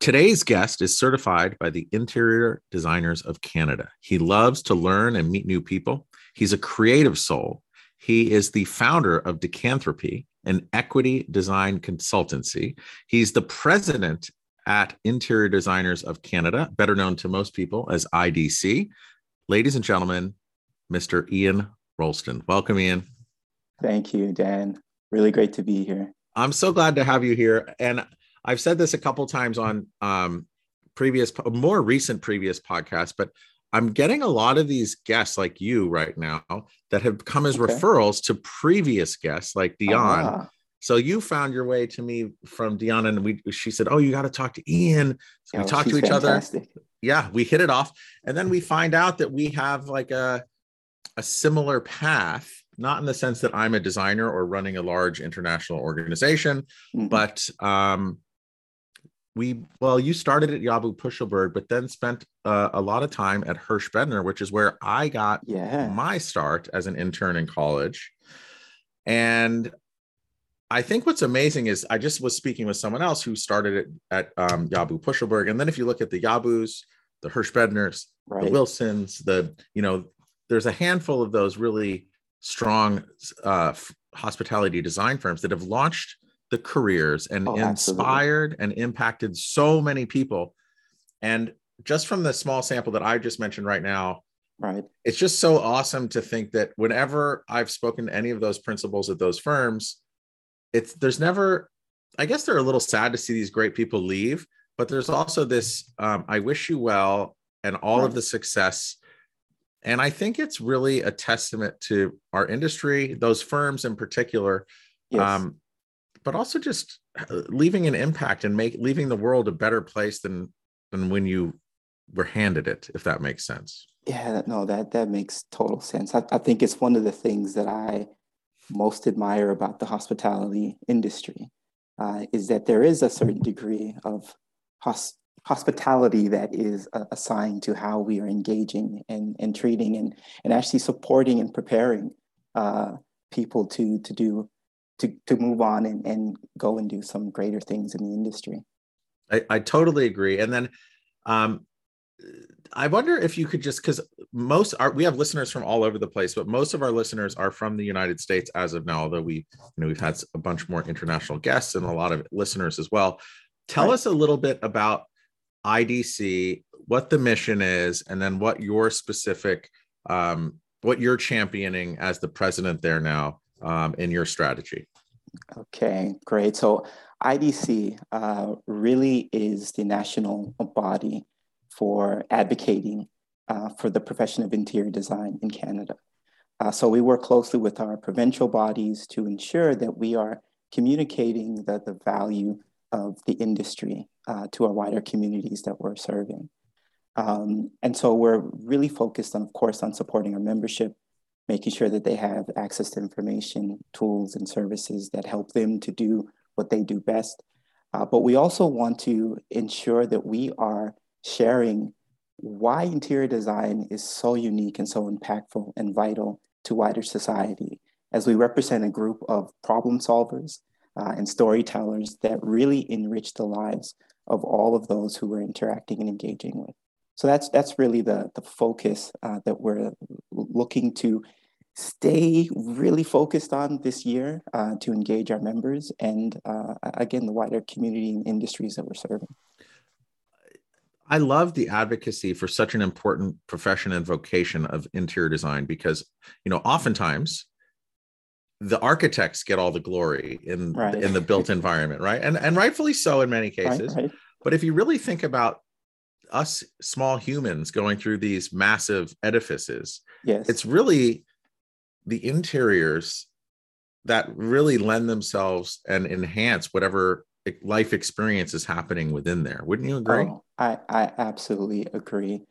Today's guest is certified by the Interior Designers of Canada. He loves to learn and meet new people. He's a creative soul. He is the founder of Decanthropy, an equity design consultancy. He's the president at Interior Designers of Canada, better known to most people as IDC. Ladies and gentlemen, Mr. Ian Rolston. Welcome, Ian. Thank you, Dan. Really great to be here. I'm so glad to have you here. And I've said this a couple times on um, previous, more recent previous podcasts, but I'm getting a lot of these guests like you right now that have come as okay. referrals to previous guests like Dion. Uh-huh. So you found your way to me from Dion, and we she said, "Oh, you got to talk to Ian." So we oh, talked to each fantastic. other. Yeah, we hit it off, and then we find out that we have like a a similar path not in the sense that I'm a designer or running a large international organization, mm-hmm. but um, we well you started at Yabu Pushelberg but then spent uh, a lot of time at hirsch bedner which is where i got yeah. my start as an intern in college and i think what's amazing is i just was speaking with someone else who started at, at um, Yabu Pushelberg and then if you look at the yabus the hirsch bedners right. the wilsons the you know there's a handful of those really strong uh, hospitality design firms that have launched the careers and oh, inspired absolutely. and impacted so many people. And just from the small sample that I just mentioned right now, right, it's just so awesome to think that whenever I've spoken to any of those principals at those firms, it's there's never, I guess they're a little sad to see these great people leave, but there's also this um, I wish you well and all right. of the success. And I think it's really a testament to our industry, those firms in particular. Yes. Um, but also just uh, leaving an impact and make leaving the world a better place than than when you were handed it if that makes sense. Yeah no that that makes total sense. I, I think it's one of the things that i most admire about the hospitality industry uh, is that there is a certain degree of hos- hospitality that is uh, assigned to how we are engaging and, and treating and, and actually supporting and preparing uh, people to to do to, to move on and, and go and do some greater things in the industry. I, I totally agree. And then um, I wonder if you could just because most are we have listeners from all over the place, but most of our listeners are from the United States as of now, although we you know we've had a bunch more international guests and a lot of listeners as well. Tell right. us a little bit about IDC, what the mission is, and then what your specific um, what you're championing as the president there now um, in your strategy? Okay, great. So IDC uh, really is the national body for advocating uh, for the profession of interior design in Canada. Uh, so we work closely with our provincial bodies to ensure that we are communicating the, the value of the industry uh, to our wider communities that we're serving. Um, and so we're really focused on, of course, on supporting our membership making sure that they have access to information, tools, and services that help them to do what they do best. Uh, but we also want to ensure that we are sharing why interior design is so unique and so impactful and vital to wider society as we represent a group of problem solvers uh, and storytellers that really enrich the lives of all of those who we're interacting and engaging with. So that's that's really the the focus uh, that we're looking to stay really focused on this year uh, to engage our members and uh, again the wider community and industries that we're serving. I love the advocacy for such an important profession and vocation of interior design because you know oftentimes the architects get all the glory in right. in the built environment right and and rightfully so in many cases right, right. but if you really think about us small humans going through these massive edifices yes it's really the interiors that really lend themselves and enhance whatever life experience is happening within there. Wouldn't you agree? Oh, I, I absolutely agree.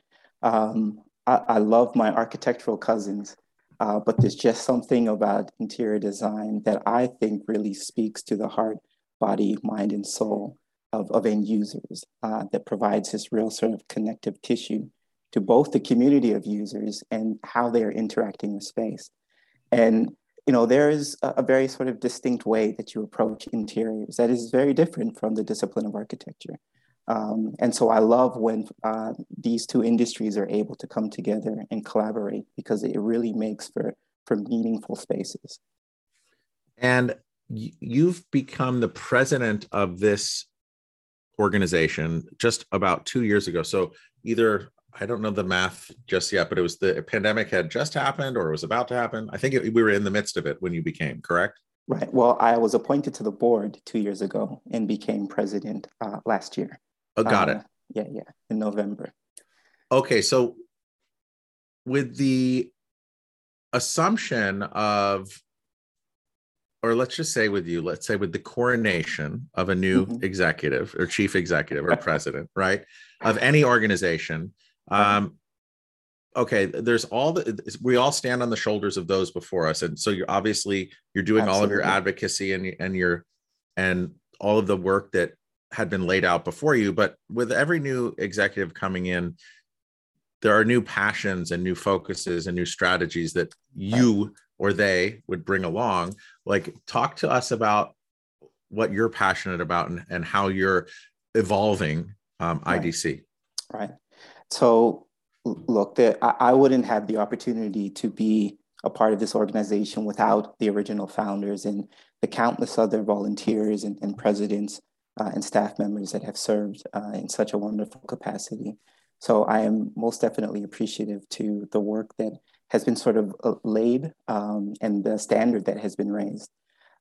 Um, I, I love my architectural cousins, uh, but there's just something about interior design that I think really speaks to the heart, body, mind, and soul of, of end users uh, that provides this real sort of connective tissue to both the community of users and how they are interacting with space. And you know, there is a, a very sort of distinct way that you approach interiors that is very different from the discipline of architecture. Um, and so I love when uh, these two industries are able to come together and collaborate because it really makes for, for meaningful spaces. And you've become the president of this organization just about two years ago. So either I don't know the math just yet, but it was the pandemic had just happened or it was about to happen. I think it, we were in the midst of it when you became correct. Right. Well, I was appointed to the board two years ago and became president uh, last year. Oh, got uh, it. Yeah, yeah, in November. Okay, so with the assumption of, or let's just say with you, let's say with the coronation of a new mm-hmm. executive or chief executive or president, right, of any organization. Um, okay, there's all the we all stand on the shoulders of those before us, and so you're obviously you're doing Absolutely. all of your advocacy and and your and all of the work that had been laid out before you but with every new executive coming in there are new passions and new focuses and new strategies that you or they would bring along. Like talk to us about what you're passionate about and, and how you're evolving um, idc right so look that I, I wouldn't have the opportunity to be a part of this organization without the original founders and the countless other volunteers and, and presidents uh, and staff members that have served uh, in such a wonderful capacity. So I am most definitely appreciative to the work that has been sort of uh, laid um, and the standard that has been raised.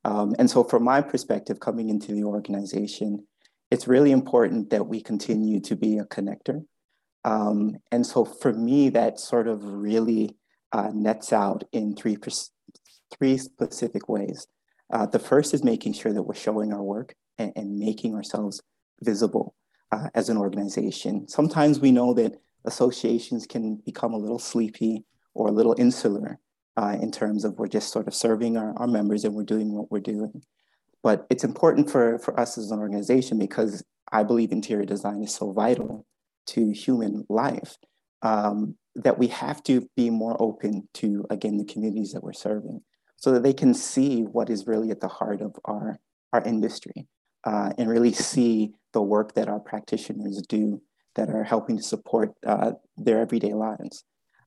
Um, and so from my perspective, coming into the organization, it's really important that we continue to be a connector. Um, and so for me, that sort of really uh, nets out in three, three specific ways. Uh, the first is making sure that we're showing our work and, and making ourselves visible uh, as an organization. Sometimes we know that associations can become a little sleepy or a little insular uh, in terms of we're just sort of serving our, our members and we're doing what we're doing. But it's important for, for us as an organization because I believe interior design is so vital to human life um, that we have to be more open to, again, the communities that we're serving so that they can see what is really at the heart of our, our industry uh, and really see the work that our practitioners do that are helping to support uh, their everyday lives.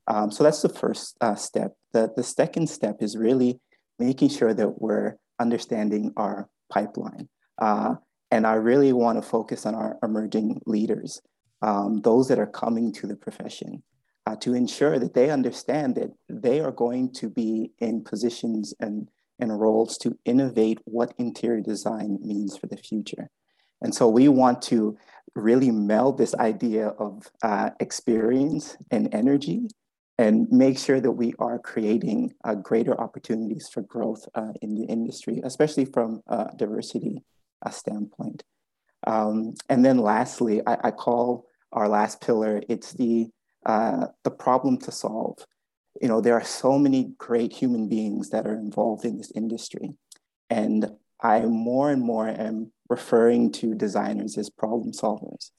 Um, so that's the first uh, step. The, the second step is really making sure that we're understanding our pipeline. Uh, and I really want to focus on our emerging leaders, um, those that are coming to the profession, uh, to ensure that they understand that they are going to be in positions and and roles to innovate what interior design means for the future. And so we want to really meld this idea of uh, experience and energy and make sure that we are creating uh, greater opportunities for growth uh, in the industry, especially from a diversity uh, standpoint. Um, and then lastly, I, I, call our last pillar, it's the, uh, the problem to solve you know, there are so many great human beings that are involved in this industry. And I more and more am referring to designers as problem solvers.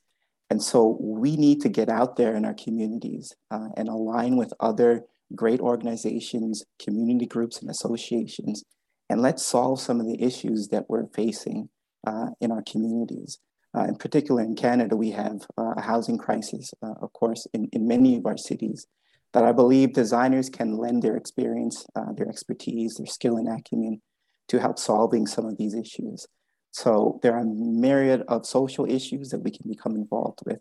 And so we need to get out there in our communities uh, and align with other great organizations, community groups, and associations. And let's solve some of the issues that we're facing uh, in our communities. Uh, in particular, in Canada, we have uh, a housing crisis, uh, of course, in, in many of our cities that I believe designers can lend their experience, uh, their expertise, their skill and acumen to help solving some of these issues. So there are a myriad of social issues that we can become involved with.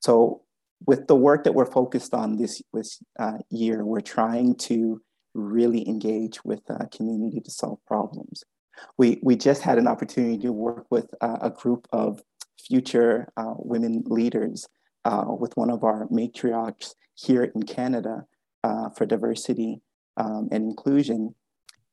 So with the work that we're focused on this, this uh, year, we're trying to really engage with the community to solve problems. We, we just had an opportunity to work with uh, a group of future uh, women leaders uh, with one of our matriarchs here in Canada uh, for diversity um, and inclusion.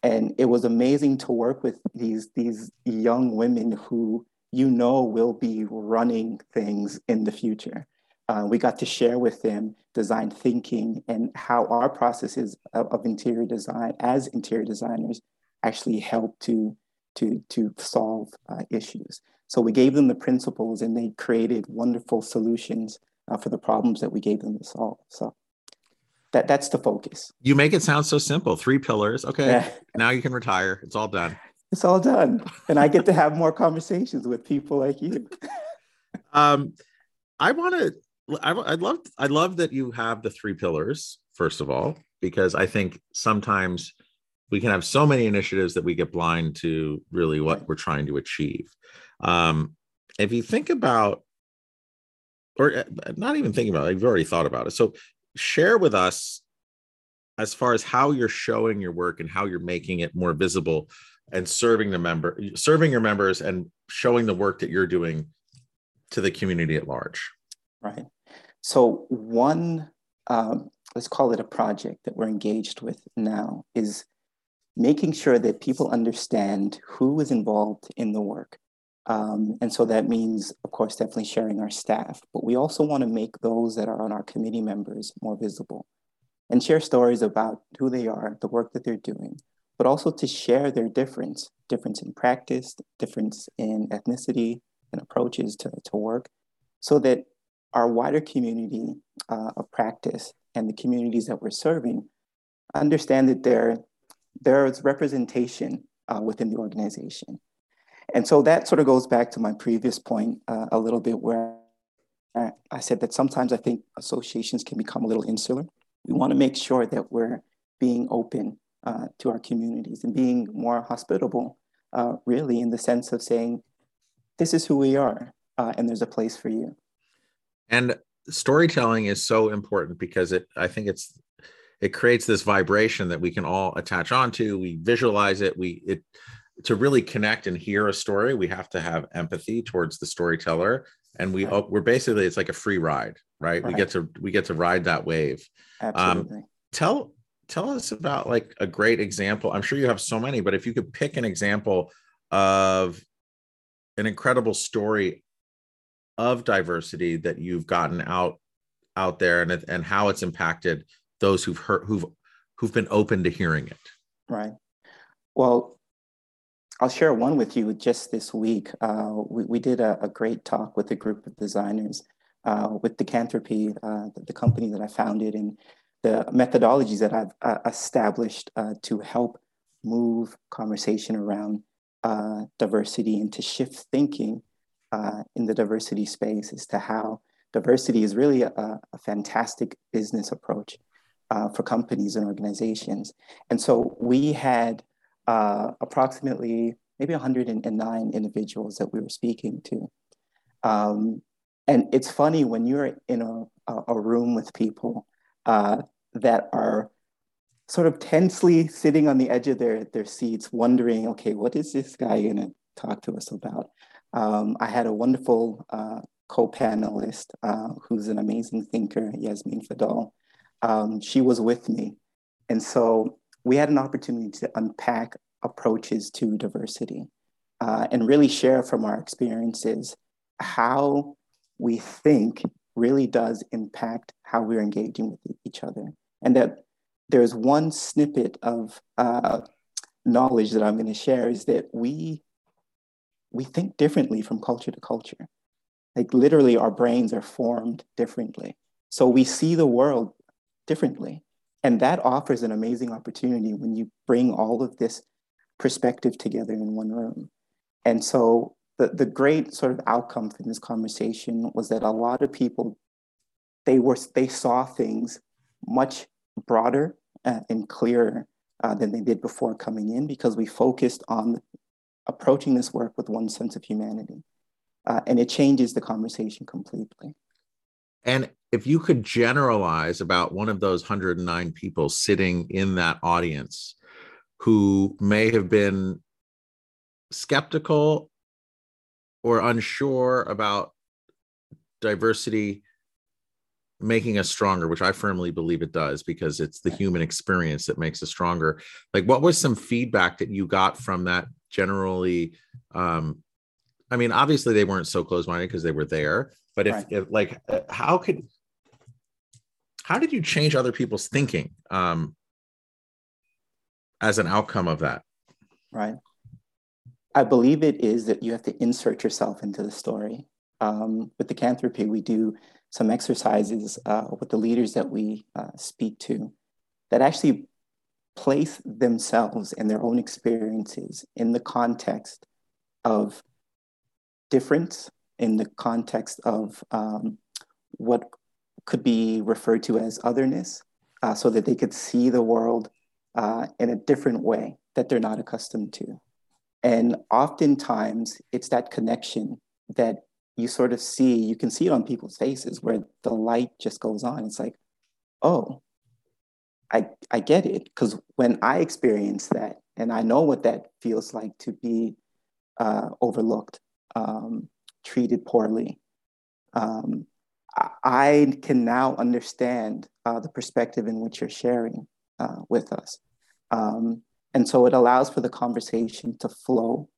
And it was amazing to work with these, these young women who you know will be running things in the future. Uh, we got to share with them design thinking and how our processes of, of interior design as interior designers actually help to, to, to solve uh, issues. So we gave them the principles and they created wonderful solutions uh, for the problems that we gave them to solve. So that, that's the focus. You make it sound so simple. Three pillars. Okay. Yeah. Now you can retire. It's all done. It's all done. And I get to have more conversations with people like you. um, I want to I, I love I love that you have the three pillars first of all because I think sometimes we can have so many initiatives that we get blind to really what we're trying to achieve. Um, if you think about, or uh, not even thinking about it, you've already thought about it. So share with us as far as how you're showing your work and how you're making it more visible and serving the member, serving your members and showing the work that you're doing to the community at large. Right. So, one, um, let's call it a project that we're engaged with now, is making sure that people understand who is involved in the work. Um, and so that means, of course, definitely sharing our staff, but we also want to make those that are on our committee members more visible and share stories about who they are, the work that they're doing, but also to share their difference, difference in practice, difference in ethnicity and approaches to, to work, so that our wider community uh, of practice and the communities that we're serving understand that there, there's representation uh, within the organization. And so that sort of goes back to my previous point uh, a little bit where I said that sometimes I think associations can become a little insular. We want to make sure that we're being open uh, to our communities and being more hospitable, uh, really, in the sense of saying, this is who we are, uh, and there's a place for you and storytelling is so important because it i think it's it creates this vibration that we can all attach onto we visualize it we it to really connect and hear a story we have to have empathy towards the storyteller and we right. we're basically it's like a free ride right? right? we get to we get to ride that wave um, Absolutely. Um, tell tell us about like a great example i'm sure you have so many but if you could pick an example of an incredible story of diversity that you've gotten out out there and and how it's impacted those who've heard who've who've been open to hearing it right well i'll share one with you just this week uh, we, we did a, a, great talk with a group of designers uh, with Decanthropy uh, the, the, company that i founded and the methodologies that i've uh, established uh, to help move conversation around uh, diversity and to shift thinking uh, in the diversity space as to how diversity is really a, a fantastic business approach for companies and organizations. And so we had uh, approximately maybe 109 individuals that we were speaking to. Um, and it's funny when you're in a, a room with people uh, that are sort of tensely sitting on the edge of their, their seats, wondering, okay, what is this guy gonna talk to us about? Um, I had a wonderful uh, co-panelist uh, who's an amazing thinker, Yasmin Fadal. Um, she was with me. And so we had an opportunity to unpack approaches to diversity uh, and really share from our experiences how we think really does impact how we're engaging with each other. And that there's one snippet of uh, knowledge that I'm going to share is that we we think differently from culture to culture. Like literally, our brains are formed differently. So we see the world differently. And that offers an amazing opportunity when you bring all of this perspective together in one room. And so the, the great sort of outcome from this conversation was that a lot of people they were they saw things much broader uh, and clearer uh, than they did before coming in because we focused on approaching this work with one sense of humanity. Uh, and it changes the conversation completely. And if you could generalize about one of those 109 people sitting in that audience who may have been skeptical or unsure about diversity making us stronger which i firmly believe it does because it's the human experience that makes us stronger. Like what was some feedback that you got from that generally um i mean obviously they weren't so close-minded because they were there but if, Right. if like uh, how could how did you change other people's thinking um as an outcome of that right? I believe it is that you have to insert yourself into the story. Um, with Decanthropy, we do some exercises uh, with the leaders that we uh, speak to that actually place themselves and their own experiences in the context of difference, in the context of um, what could be referred to as otherness, uh, so that they could see the world uh, in a different way that they're not accustomed to. And oftentimes, it's that connection that you sort of see, you can see it on people's faces where the light just goes on. It's like, oh, I, I get it. Because when I experience that, and I know what that feels like to be uh, overlooked, um, treated poorly, um, I, can now understand uh, the perspective in which you're sharing uh, with us. Um, and so it allows for the conversation to flow,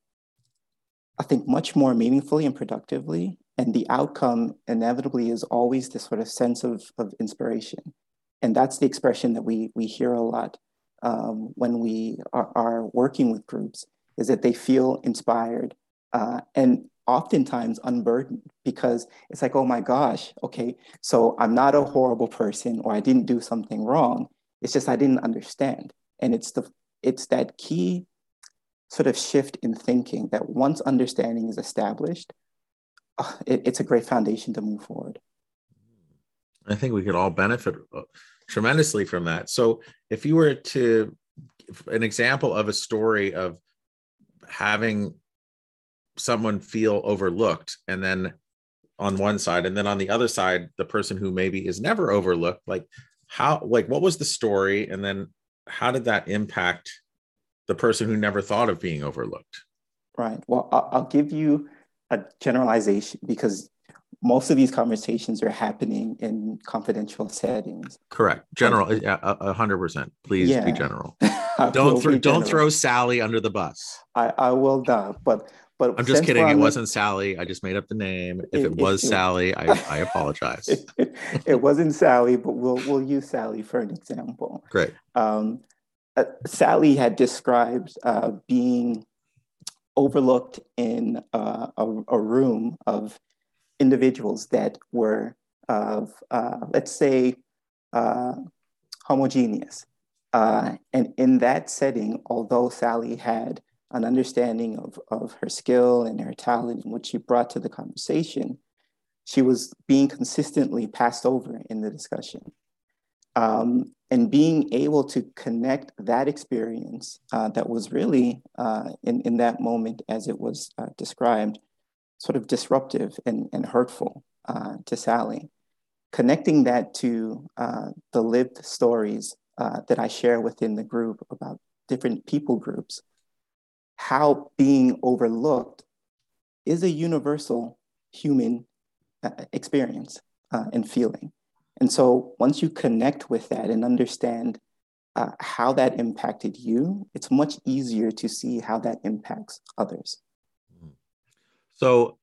I think, much more meaningfully and productively. And the outcome inevitably is always this sort of sense of, of inspiration. And that's the expression that we, we hear a lot um, when we are, are, working with groups, is that they feel inspired uh, and oftentimes unburdened because it's like, oh my gosh, okay, so I'm not a horrible person or I didn't do something wrong. It's just I didn't understand. And it's the it's that key sort of shift in thinking that once understanding is established, uh, it, it's a great foundation to move forward. I think we could all benefit uh, tremendously from that. So, if you were to an example of a story of having someone feel overlooked and then on one side and then on the other side the person who maybe is never overlooked like how like what was the story and then how did that impact the person who never thought of being overlooked? Right. Well, I'll give you a generalization because most of these conversations are happening in confidential settings. Correct. General, uh, a hundred percent. Please yeah. be general. don't throw, don't throw Sally under the bus. I, I will not. But but I'm just kidding. It wasn't Sally. I just made up the name. If it, it was it, Sally, I, I apologize. It, it, wasn't Sally, but we'll we'll use Sally for an example. Great. Um, uh, Sally had described uh, being overlooked in uh, a, a, room of individuals that were of uh, let's say uh, homogeneous, uh, and in that setting, although Sally had an understanding of, of her skill and her talent and what she brought to the conversation, she was being consistently passed over in the discussion. Um, and being able to connect that experience uh, that was really uh, in, in that moment as it was uh, described, sort of disruptive and, and hurtful uh, to Sally, connecting that to uh, the lived stories uh, that I share within the group about different people groups how being overlooked is a universal human uh, experience uh, and feeling. And so once you connect with that and understand uh, how that impacted you, it's much easier to see how that impacts others. So,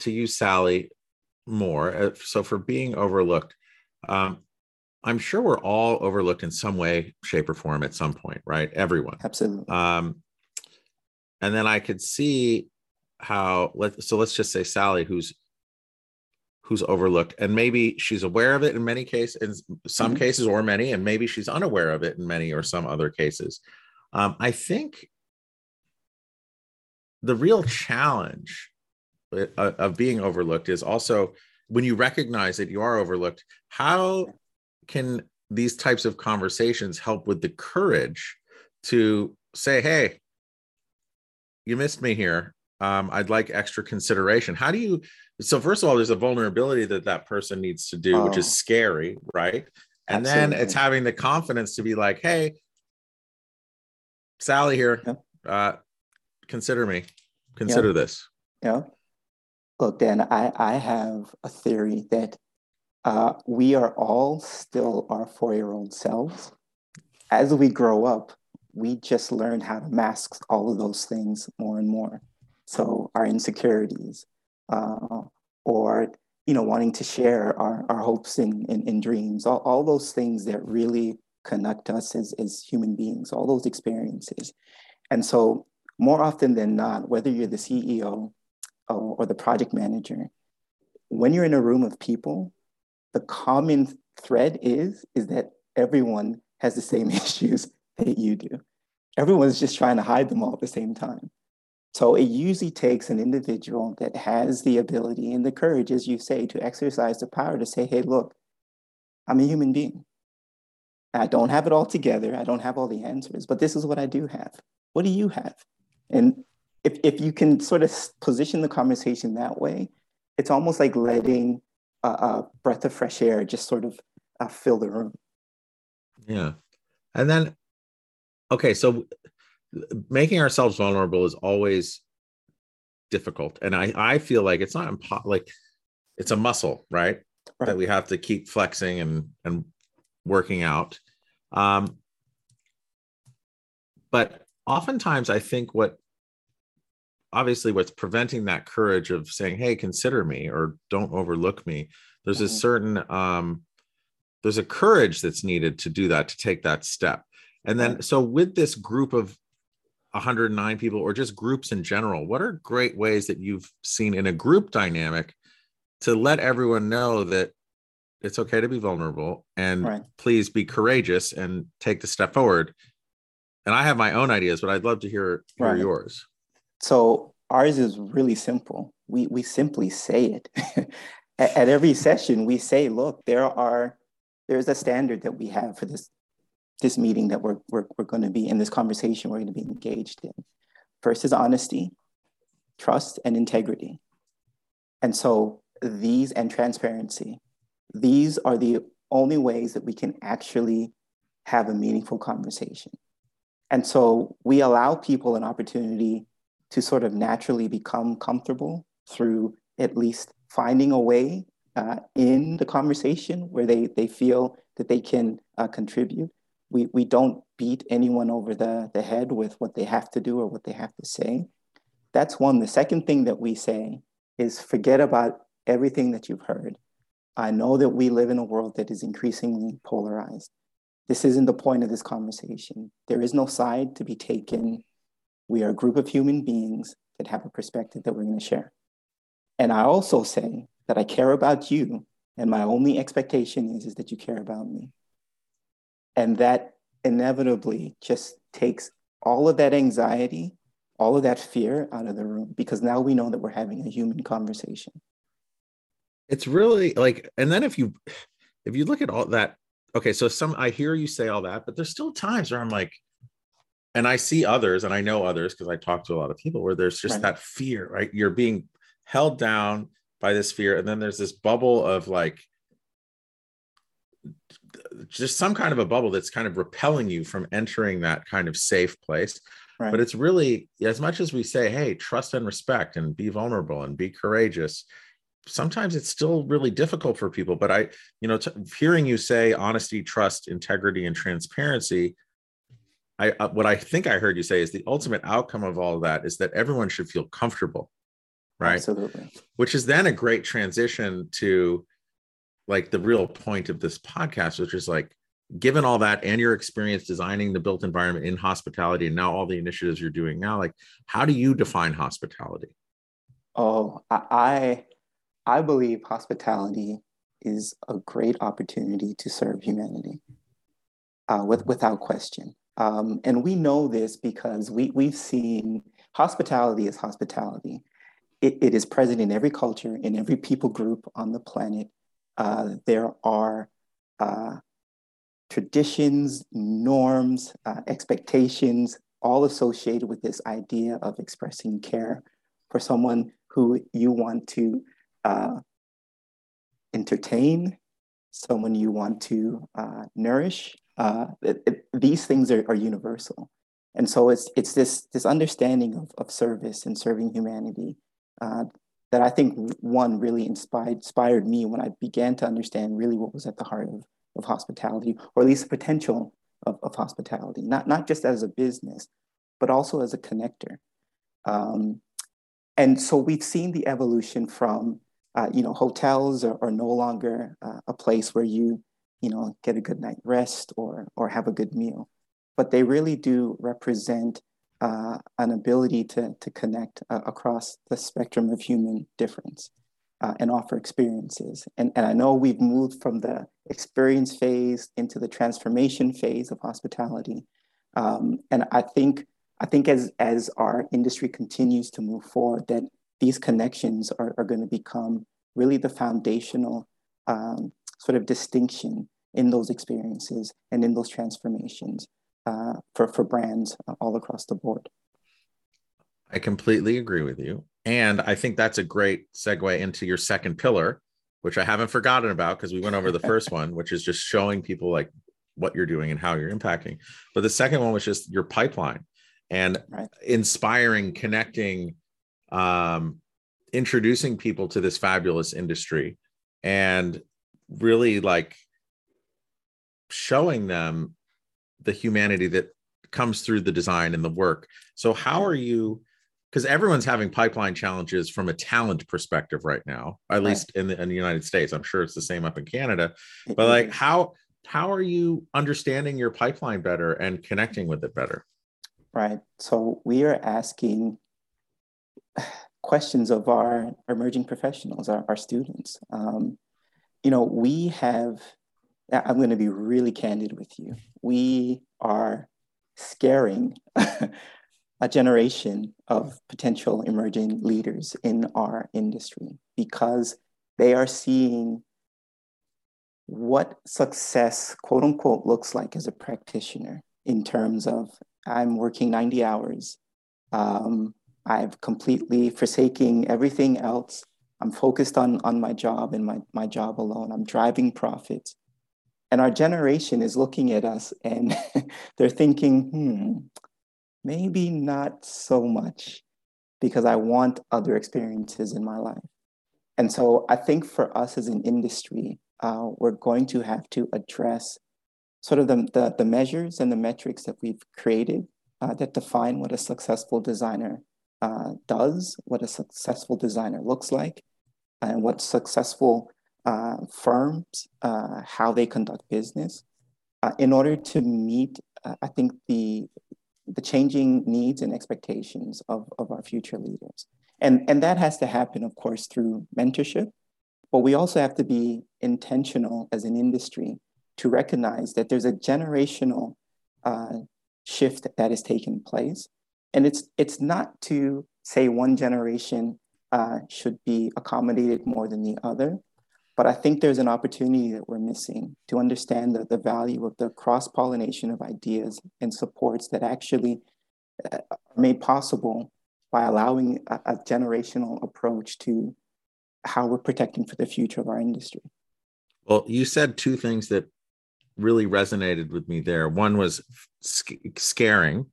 to use Sally more, uh, so for being overlooked, um, I'm sure we're all overlooked in some way, shape, or form at some point, right? Everyone. Absolutely. Um, and then I could see how let so let's just say Sally, who's who's overlooked, and maybe she's aware of it in many cases, in some mm-hmm. cases, or many, and maybe she's unaware of it in many or some other cases. Um, I think the real challenge uh, of being overlooked is also when you recognize that you are overlooked how can these types of conversations help with the courage to say, hey, you missed me here. Um, I'd like extra consideration. How do you? So, first of all, there's a vulnerability that that person needs to do, oh. which is oh. scary, right? And Absolutely. then it's having the confidence to be like, hey, Sally here, yeah. uh, consider me, consider yeah. this. Yeah. Look, Dan, I, I have a theory that uh, we are all still our four year old selves. As we grow up, we just learn how to mask all of those things more and more. So, our insecurities, uh, or you know wanting to share our, our hopes and, and, and dreams all, all those things that really connect us as, as human beings all those experiences and so more often than not whether you're the ceo or, or the project manager when you're in a room of people the common thread is is that everyone has the same issues that you do everyone's just trying to hide them all at the same time so it usually takes an individual that has the ability and the courage, as you say, to exercise the power to say, hey, look, I'm a human being. I don't have it all together. I don't have all the answers, but this is what I do have. What do you have? And if, if you can sort of position the conversation that way, it's almost like letting a, a breath of fresh air just sort of uh, fill the room. Yeah. And then, okay, so making ourselves vulnerable is always difficult and i i feel like it's not impo- like it's a muscle right? right that we have to keep flexing and and working out um but oftentimes i think what obviously what's preventing that courage of saying hey consider me or don't overlook me there's mm-hmm. a certain um there's a courage that's needed to do that to take that step and then so with this group of 109 people or just groups in general what are great ways that you've seen in a group dynamic to let everyone know that it's okay to be vulnerable and right. please be courageous and take the step forward and i have my own ideas but i'd love to hear, hear right. yours so ours is really simple we we simply say it at, at every session we say look there are there's a standard that we have for this this meeting that we're, we're, we're going to be in this conversation we're going to be engaged in. First is honesty, trust, and integrity. And so these and transparency, these are the only ways that we can actually have a meaningful conversation. And so we allow people an opportunity to sort of naturally become comfortable through at least finding a way uh, in the conversation where they, they feel that they can uh, contribute we, we don't beat anyone over the, the head with what they have to do or what they have to say. That's one. The second thing that we say is forget about everything that you've heard. I know that we live in a world that is increasingly polarized. This isn't the point of this conversation. There is no side to be taken. We are a group of human beings that have a perspective that we're going to share. And I also say that I care about you, and my only expectation is, is that you care about me. And that inevitably just takes all of that anxiety, all of that fear out of the room because now we know that we're having a human conversation. It's really like, and then if you if you look at all that, okay, so some I hear you say all that, but there's still times where I'm like, and I see others and I know others because I talk to a lot of people where there's just right. that fear, right? You're being held down by this fear, and then there's this bubble of like just some kind of a bubble that's kind of repelling you from entering that kind of safe place. Right. But it's really as much as we say, hey, trust and respect and be vulnerable and be courageous. Sometimes it's still really difficult for people. But I, you know, t- hearing you say honesty, trust, integrity, and transparency, I uh, what I think I heard you say is the ultimate outcome of all of that is that everyone should feel comfortable, right? Absolutely. Which is then a great transition to like the real point of this podcast, which is like, given all that and your experience designing the built environment in hospitality and now all the initiatives you're doing now, like, how do you define hospitality? Oh, I, I believe hospitality is a great opportunity to serve humanity, uh, with, without question. Um, and we know this because we, we've seen hospitality is hospitality. It, it is present in every culture, in every people group on the planet. Uh, there are uh, traditions, norms, uh, expectations, all associated with this idea of expressing care for someone who you want to uh, entertain, someone you want to uh. It, it, these things are, are universal. And so it's, it's this, this understanding of, of service and serving humanity uh, that I think one really inspired, inspired me when I began to understand really what was at the heart of, of hospitality, or at least the potential of, of hospitality, not, not just as a business, but also as a connector. Um, and so we've seen the evolution from, uh, you know, hotels are, are no longer uh, a place where you, you know, get a good night rest or or have a good meal, but they really do represent uh, an ability to to connect uh, across the spectrum of human difference. Uh, and offer experiences. And, and I know we've moved from the experience phase into the transformation phase of hospitality. Um, and I think I think as, as our industry continues to move forward, that these connections are, are going to become really the foundational um, sort of distinction in those experiences and in those transformations uh, for, for brands all across the board. I completely agree with you. And I think that's a great segue into your second pillar, which I haven't forgotten about because we went over the first one, which is just showing people like what you're doing and how you're impacting. But the second one was just your pipeline and right. inspiring, connecting, um, introducing people to this fabulous industry and really like showing them the humanity that comes through the design and the work. So, how are you? Because everyone's having pipeline challenges from a talent perspective right now, at right. least in the, in the United States. I'm sure it's the same up in Canada. But like, how how are you understanding your pipeline better and connecting with it better? right? So we are asking questions of our emerging professionals, our, our students. Um, you know, we have, I'm going to be really candid with you. We are scaring a generation of potential emerging leaders in our industry because they are seeing what success, quote unquote, looks like as a practitioner in terms of I'm working 90 hours. Um, I've completely forsaking everything else. I'm focused on, on my job and my, my job alone. I'm driving profits. And our generation is looking at us and they're thinking, hmm, maybe not so much because I want other experiences in my life. And so I think for us as an industry, uh, we're going to have to address sort of the, the, the measures and the metrics that we've created uh, that define what a successful designer uh, does, what a successful designer looks like, and what successful uh, firms, uh, how they conduct business, uh, in order to meet, uh, I think, the, the changing needs and expectations of, of our future leaders. And, and that has to happen, of course, through mentorship, but we also have to be intentional as an industry to recognize that there's a generational uh, shift that is taking place. And it's, it's not to say one generation uh, should be accommodated more than the other, but I think there's an opportunity that we're missing to understand the, the value of the cross pollination of ideas and supports that actually uh, are made possible by allowing a, a generational approach to how we're protecting for the future of our industry. Well, you said two things that really resonated with me there. One was sc- scaring.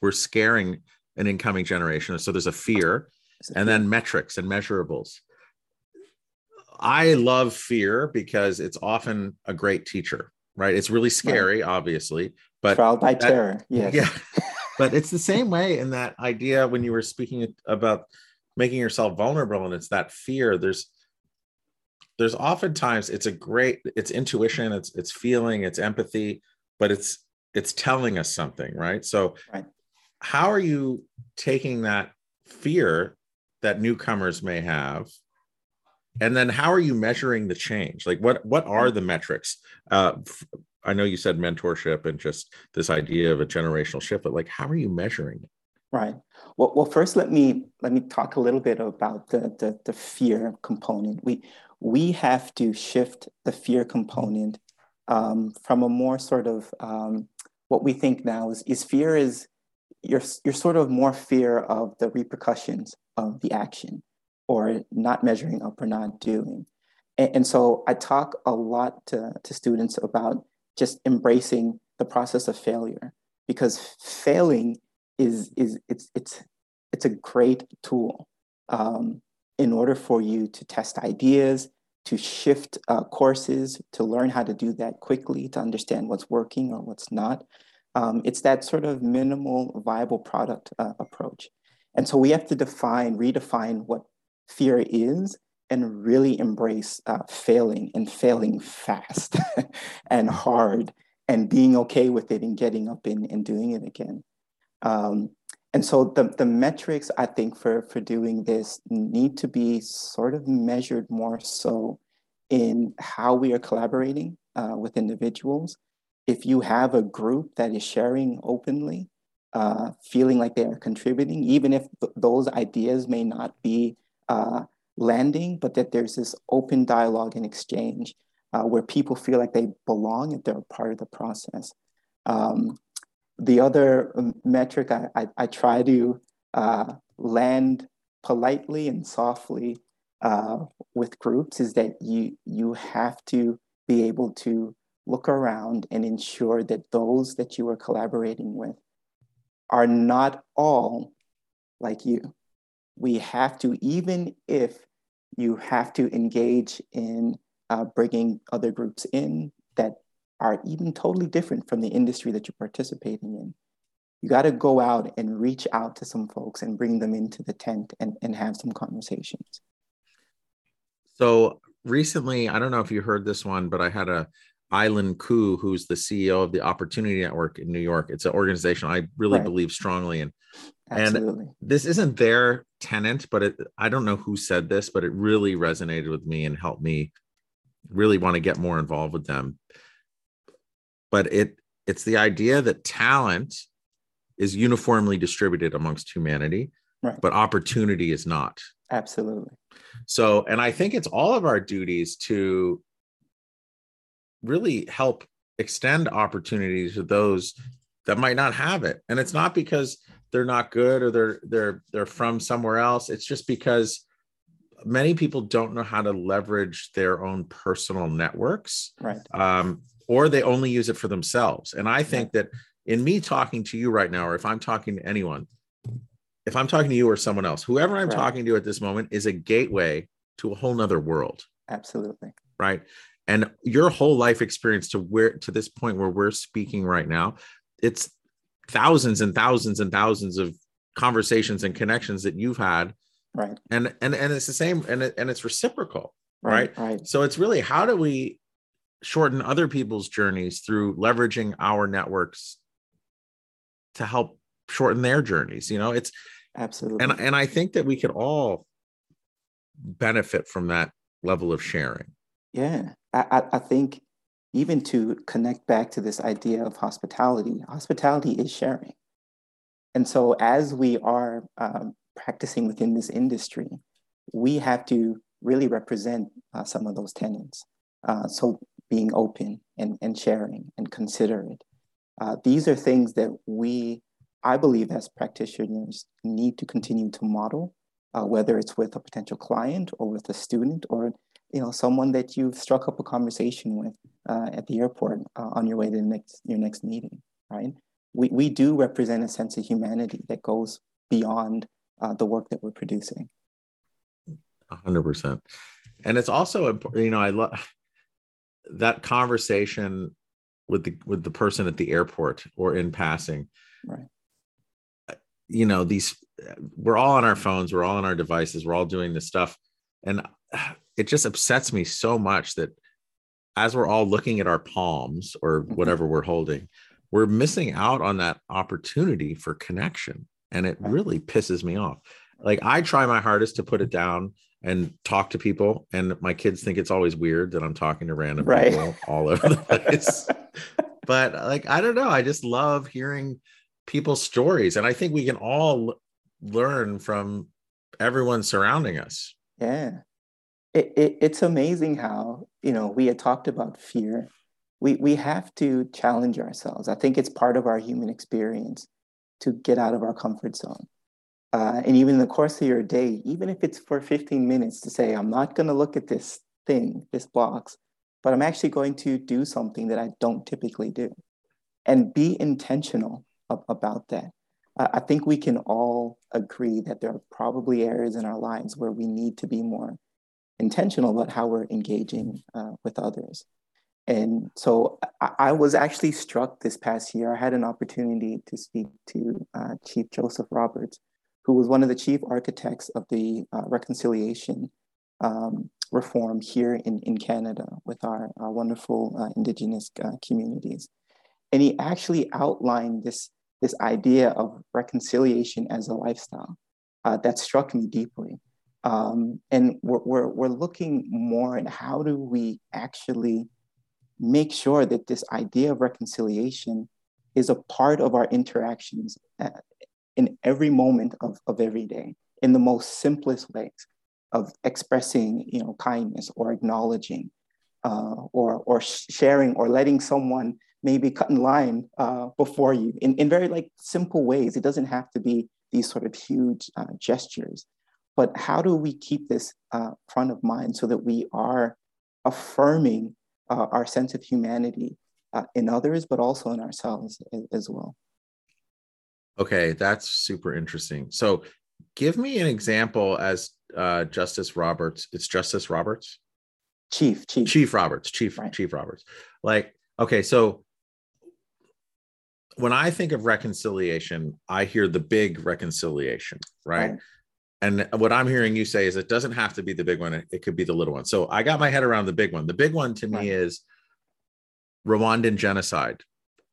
We're scaring an incoming generation. So there's a fear, and then metrics and measurables. I love fear because it's often a great teacher, right? It's really scary, right. obviously, but trial by that, terror. Yes. Yeah. but it's the same way in that idea when you were speaking about making yourself vulnerable and it's that fear. There's there's oftentimes it's a great it's intuition it's it's feeling it's empathy but it's it's telling us something right so right. how are you taking that fear that newcomers may have and then how are you measuring the change? Like what what are the metrics? Uh i know you said mentorship and just this idea of a generational shift but like how are you measuring it? Right. Well, well first let me let me talk a little bit about the the, the fear component. We we have to shift the fear component um, from a more sort of um, what we think now is, is fear is you're, you're sort of more fear of the repercussions of the action or not measuring up or not doing. And, and so I talk a lot to, to students about just embracing the process of failure because failing is, is it's, it's, it's a great tool. Um, in order for you to test ideas, to shift uh, courses, to learn how to do that quickly, to understand what's working or what's not. Um, it's that sort of minimal viable product uh, approach. And so we have to define, redefine what fear is and really embrace uh, failing and failing fast and hard and being okay with it and getting up and, and doing it again. Um, and so the, the metrics I think for, for doing this need to be sort of measured more so in how we are collaborating uh, with individuals. If you have a group that is sharing openly, uh, feeling like they are contributing, even if th- those ideas may not be uh, landing, but that there's this open dialogue and exchange uh, where people feel like they belong and they're part of the process. Um, the other metric I, I, I try to uh, land politely and softly uh, with groups is that you you have to be able to look around and ensure that those that you are collaborating with are not all like you. We have to, even if you have to engage in uh, bringing other groups in that are even totally different from the industry that you're participating in. You got to go out and reach out to some folks and bring them into the tent and, and have some conversations. So recently, I don't know if you heard this one, but I had a Island Koo, who's the CEO of the Opportunity Network in New York. It's an organization I really right. believe strongly in. Absolutely. And this isn't their tenant, but it, I don't know who said this, but it really resonated with me and helped me really want to get more involved with them. But it it's the idea that talent is uniformly distributed amongst humanity, right. but opportunity is not. Absolutely. So, and I think it's all of our duties to really help extend opportunity to those that might not have it. And it's not because they're not good or they're they're they're from somewhere else. It's just because many people don't know how to leverage their own personal networks. Right. Um, or they only use it for themselves. And I think that in me talking to you right now, or if I'm talking to anyone, if I'm talking to you or someone else, whoever I'm right. talking to at this moment is a gateway to a whole nother world. Absolutely. Right. And your whole life experience to where to this point where we're speaking right now, it's thousands and thousands and thousands of conversations and connections that you've had. Right. And and and it's the same and it, and it's reciprocal. Right, right. Right. So it's really how do we shorten other people's journeys through leveraging our networks to help shorten their journeys you know it's absolutely and and i think that we could all benefit from that level of sharing yeah i i think even to connect back to this idea of hospitality. Hospitality is sharing. And so as we are um, practicing within this industry we have to really represent uh, some of those tenants uh, so being open and, and sharing and considerate. Uh, these are things that we I believe as practitioners need to continue to model, uh, whether it's with a potential client or with a student or you know someone that you've struck up a conversation with uh, at the airport uh, on your way to the next your next meeting, right? We, we do represent a sense of humanity that goes beyond uh, the work that we're producing. hundred percent, and it's also important, you know I love that conversation with the with the person at the airport or in passing. Right you know these we're all on our phones we're all on our devices we're all doing this stuff and it just upsets me so much that as we're all looking at our palms or mm-hmm. whatever we're holding we're missing out on that opportunity for connection and it really pisses me off. Like i try my hardest to put it down and talk to people and my kids think it's always weird that i'm talking to random right. people all over the place. But like i don't know i just love hearing people's stories and i think we can all learn from everyone surrounding us. Yeah it, it, it's amazing how you know we had talked about fear. We we have to challenge ourselves. I think it's part of our human experience to get out of our comfort zone. Uh, and even in the course of your day even if it's for 15 minutes to say i'm not going to look at this thing this box but i'm actually going to do something that i don't typically do and be intentional about that. I think we can all agree that there are probably areas in our lives where we need to be more intentional about how we're engaging uh, with others. And so I, I, was actually struck this past year. I had an opportunity to speak to uh, Chief Joseph Roberts, who was one of the chief architects of the uh, reconciliation um, reform here in, in Canada with our, our wonderful uh, Indigenous uh, communities. And he actually outlined this, this idea of reconciliation as a lifestyle uh, that struck me deeply. Um, and we're, we're, we're looking more at how do we actually make sure that this idea of reconciliation is a part of our interactions uh, in every moment of, of every day in the most simplest ways of expressing you know kindness or acknowledging uh, or or sharing or letting someone maybe cut in line uh, before you in, in very like simple ways. It doesn't have to be these sort of huge uh, gestures but how do we keep this uh, front of mind so that we are affirming uh, our sense of humanity uh, in others but also in ourselves as, well Okay, that's super interesting. So, give me an example as uh, Justice Roberts. It's Justice Roberts, Chief Chief Chief Roberts, Chief right. Chief Roberts. Like, okay, so when I think of reconciliation, I hear the big reconciliation, right? right? And what I'm hearing you say is it doesn't have to be the big one; it could be the little one. So I got my head around the big one. The big one to right. me is Rwandan genocide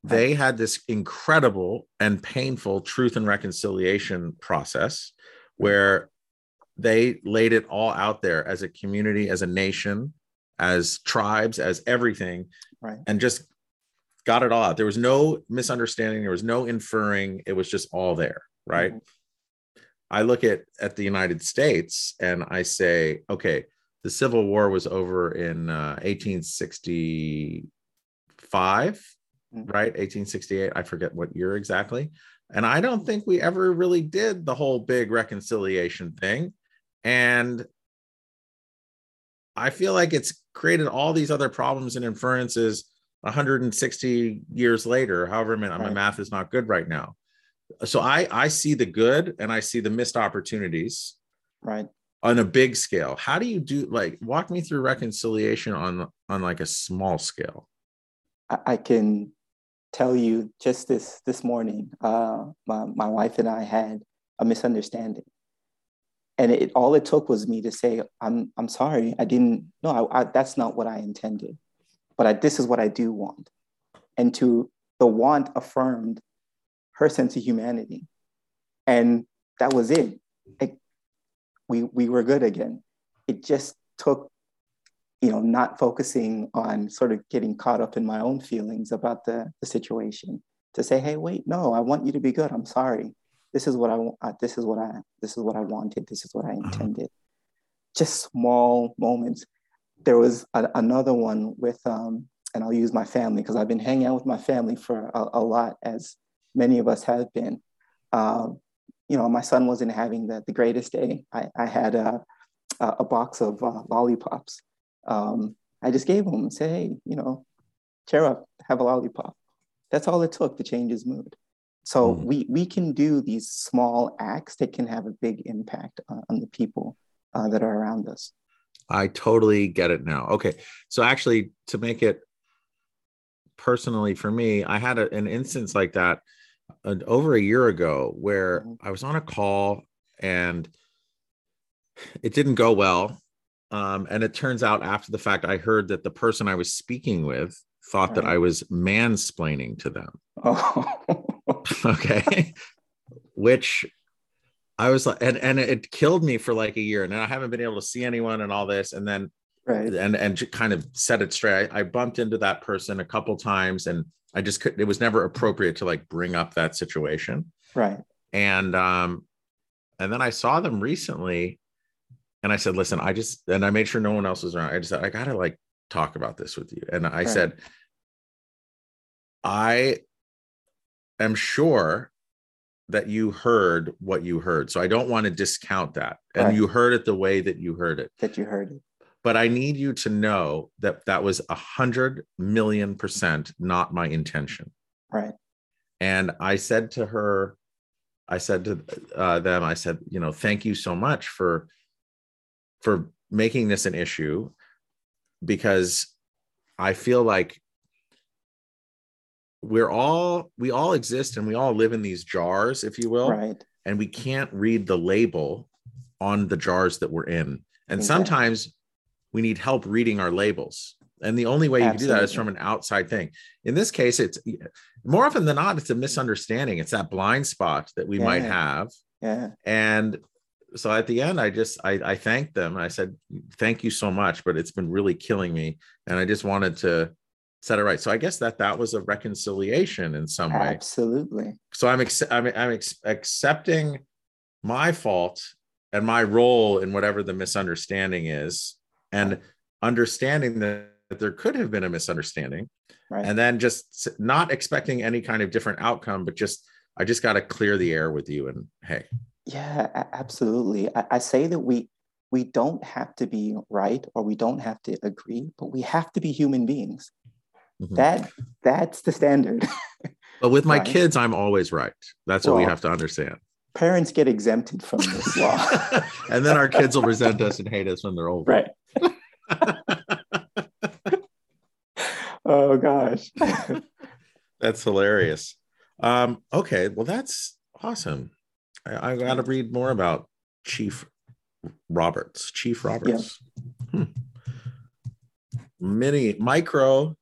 they had this incredible and painful truth and reconciliation process where they laid it all out there as a community, as a nation, as tribes, as everything, right. and just got it all out. There was no misunderstanding, there was no inferring, it was just all there, right? Mm-hmm. I look at at the United States and I say, okay, the Civil War was over in uh, 1865 Mm-hmm. right? 1868. I forget what year exactly. And I don't think we ever really did the whole big reconciliation thing. And I feel like it's created all these other problems and inferences 160 years later, however right. my math is not good right now. So I I see the good and I see the missed opportunities. Right. On a big scale. How do you do like walk me through reconciliation on on like a small scale? I can tell you just this this morning, uh, my, my wife and I had a misunderstanding. And it all it took was me to say, I'm, I'm sorry, I didn't, no, I, I, that's not what I intended, but I, this is what I do want. And to the want affirmed her sense of humanity. And that was it. it we, we were good again. It just took you know, not focusing on sort of getting caught up in my own feelings about the, the situation to say, hey, wait, no, I want you to be good. I'm sorry. This is what I want. Uh, this is what I, this is what I wanted. This is what I uh-huh. intended. Just small moments. There was a, another one with, um, and I'll use my family because I've been hanging out with my family for a, a lot, as many of us have been. Um, you know, my son wasn't having the, the greatest day. I, I had a, a box of uh, lollipops um, I just gave him and said, hey, you know, cheer up, have a lollipop. That's all it took to change his mood. So mm. we, we can do these small acts that can have a big impact on, on the people uh, that are around us. I totally get it now. Okay. So actually, to make it personally for me, I had a, an instance like that uh, over a year ago where mm-hmm. I was on a call and it didn't go well. Um, and it turns out after the fact, I heard that the person I was speaking with thought right. that I was mansplaining to them. Oh. okay. Which I was like, and, and it killed me for like a year. And I haven't been able to see anyone and all this. And then, right. and, and kind of set it straight. I, I bumped into that person a couple times and I just couldn't, it was never appropriate to like bring up that situation. Right. And, um, and then I saw them recently and I said, listen, I just, and I made sure no one else was around. I just said, I got to like talk about this with you. And I right. said, I am sure that you heard what you heard. So I don't want to discount that. And right. you heard it the way that you heard it. That you heard it. But I need you to know that that was a hundred million percent not my intention. Right. And I said to her, I said to uh, them, I said, you know, thank you so much for for making this an issue because I feel like we're all we all exist and we all live in these jars, if you will. Right. and we can't read the label on the jars that we're in. And Exactly. sometimes we need help reading our labels. And the only way you can do that is from an outside thing. In this case, it's more often than not, it's a misunderstanding. It's that blind spot that we might have. Yeah. And so at the end, I just I, I thanked them. I said, "Thank you so much," but it's been really killing me, and I just wanted to set it right. So I guess that that was a reconciliation in some way. Absolutely. So I'm ex- I'm, I'm ex- accepting my fault and my role in whatever the misunderstanding is, and understanding that there could have been a misunderstanding, Right. and then just not expecting any kind of different outcome, but just I just got to clear the air with you. And hey, Yeah, absolutely. I, I say that we we don't have to be right or we don't have to agree, but we have to be human beings. Mhm. That that's the standard. But with my Right. kids, I'm always right. That's what we have to understand. Parents get exempted from this law. and then our kids will resent us and hate us when they're older. right. oh gosh. That's hilarious. Um, okay, well, that's awesome. I, I got to read more about Chief Roberts. Chief Roberts. Hmm. Mini micro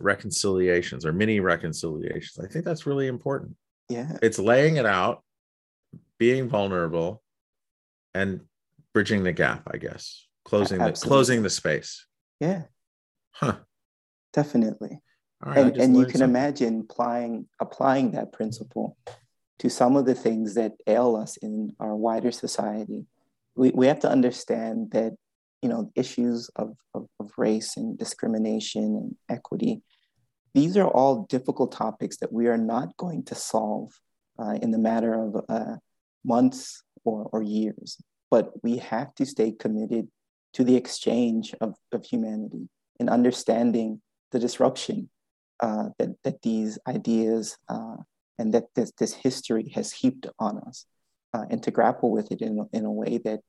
reconciliations or mini reconciliations. I think that's really important. Yeah. It's laying it out, being vulnerable, and bridging the gap. I guess closing the closing the space. Yeah, Huh. definitely. All right. And and you can something. imagine applying applying that principle to some of the things that ail us in our wider society we, we have to understand that you know issues of, of, of race and discrimination and equity these are all difficult topics that we are not going to solve uh, in the matter of uh, months or, or years but we have to stay committed to the exchange of, of humanity and understanding the disruption uh, that, that these ideas uh, and that this, this history has heaped on us, uh, and to grapple with it in, in a way that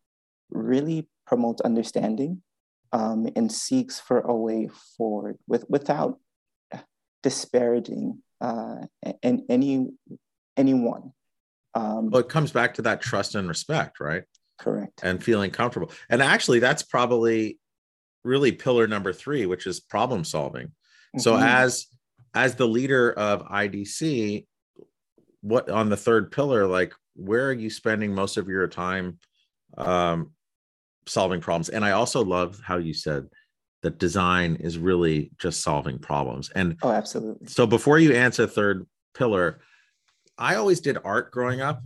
really promotes understanding um, and seeks for a way forward with, without disparaging uh, and any anyone. Um, Well, it comes back to that trust and respect, right? correct. And feeling comfortable. And actually, that's probably really pillar number three, which is problem solving. So Mhm. as as the leader of IDC, what on the third pillar, like where are you spending most of your time um, solving problems? And I also love how you said that design is really just solving problems. And oh, absolutely. so before you answer third pillar, I always did art growing up.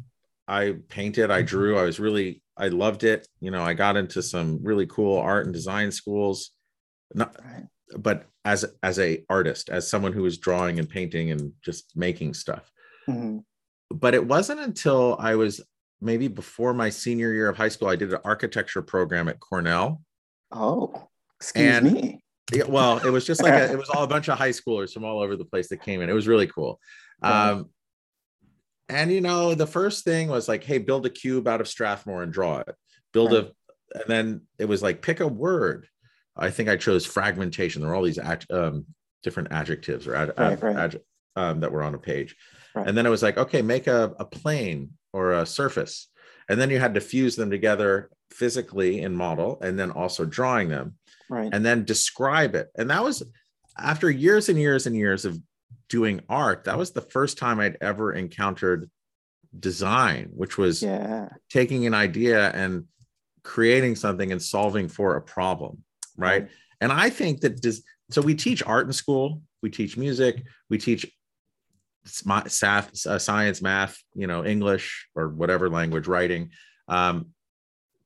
I painted, I drew, I was really, I loved it. You know, I got into some really cool art and design schools. Not, Right. but as as a artist, as someone who was drawing and painting and just making stuff. Mhm. But it wasn't until I was maybe before my senior year of high school, I did an architecture program at Cornell. Oh, excuse And- me. Yeah, well, it was just like a, it was all a bunch of high schoolers from all over the place that came in. It was really cool. Right. Um, and you know, the first thing was like, hey, build a cube out of Strathmore and draw it. Build a, and then it was like pick a word. I think I chose fragmentation. There were all these ad, um, different adjectives or ad, Right, ad- right. um, that were on a page. Right. And then it was like, okay, make a, a plane or a surface. And then you had to fuse them together physically in model and then also drawing them Right. and then describe it. And that was after years and years and years of doing art, that was the first time I'd ever encountered design, which was yeah. taking an idea and creating something and solving for a problem. Right. And I think that this, so we teach art in school, we teach music, we teach uh, science, math, you know, English or whatever language writing. Um,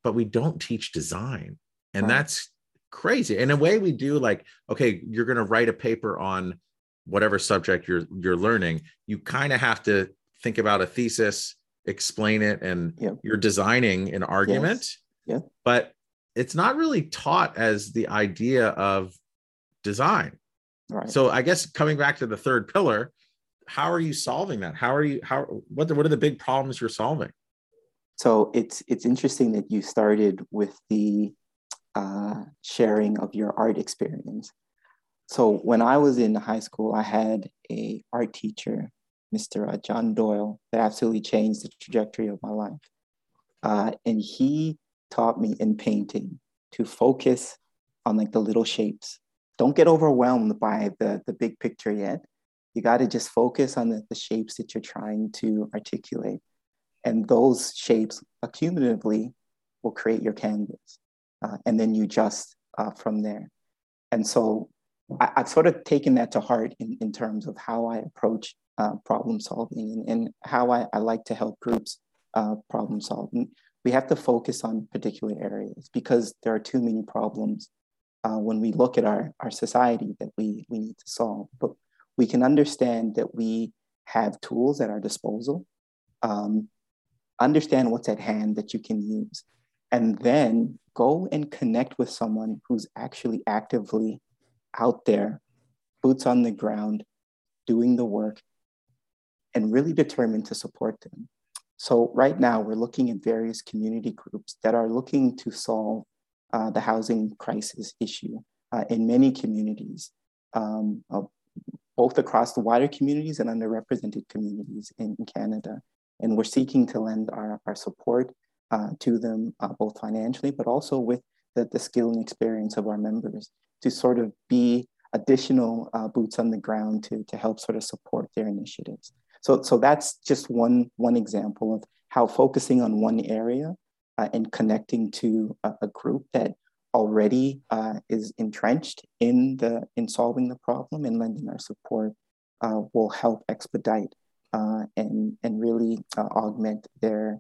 but we don't teach design. And Right. that's crazy. In a way, we do like, okay, you're going to write a paper on whatever subject you're you're learning. You kind of have to think about a thesis, explain it, and Yep. you're designing an argument. Yeah. But it's not really taught as the idea of design. Right. So I guess coming back to the third pillar, how are you solving that? How are you how what the, what are the big problems you're solving? So it's it's interesting that you started with the uh, sharing of your art experience. So when I was in high school, I had a art teacher Mr. Uh, John Doyle, that absolutely changed the trajectory of my life. Uh, and he taught me in painting to focus on like the little shapes. Don't get overwhelmed by the, the big picture yet. You got to just focus on the, the shapes that you're trying to articulate. And those shapes accumulatively will create your canvas. Uh, and then you adjust uh, from there. And so I, have sort of taken that to heart in, in terms of how I approach uh, problem solving and, and how I, I, like to help groups uh, problem solve. And we have to focus on particular areas because there are too many problems uh, when we look at our, our society that we, we need to solve. But we can understand that we have tools at our disposal, um, understand what's at hand that you can use, and then go and connect with someone who's actually actively out there, boots on the ground, doing the work, and really determined to support them. So right now we're looking at various community groups that are looking to solve uh, the housing crisis issue uh, in many communities, um, uh, both across the wider communities and underrepresented communities in, in Canada. And we're seeking to lend our, our support uh, to them, uh, both financially, but also with the, the skill and experience of our members to sort of be additional uh, boots on the ground to, to help sort of support their initiatives. So, so that's just one, one example of how focusing on one area uh, and connecting to a, a group that already uh, is entrenched in the in solving the problem and lending our support uh, will help expedite uh, and and really uh, augment their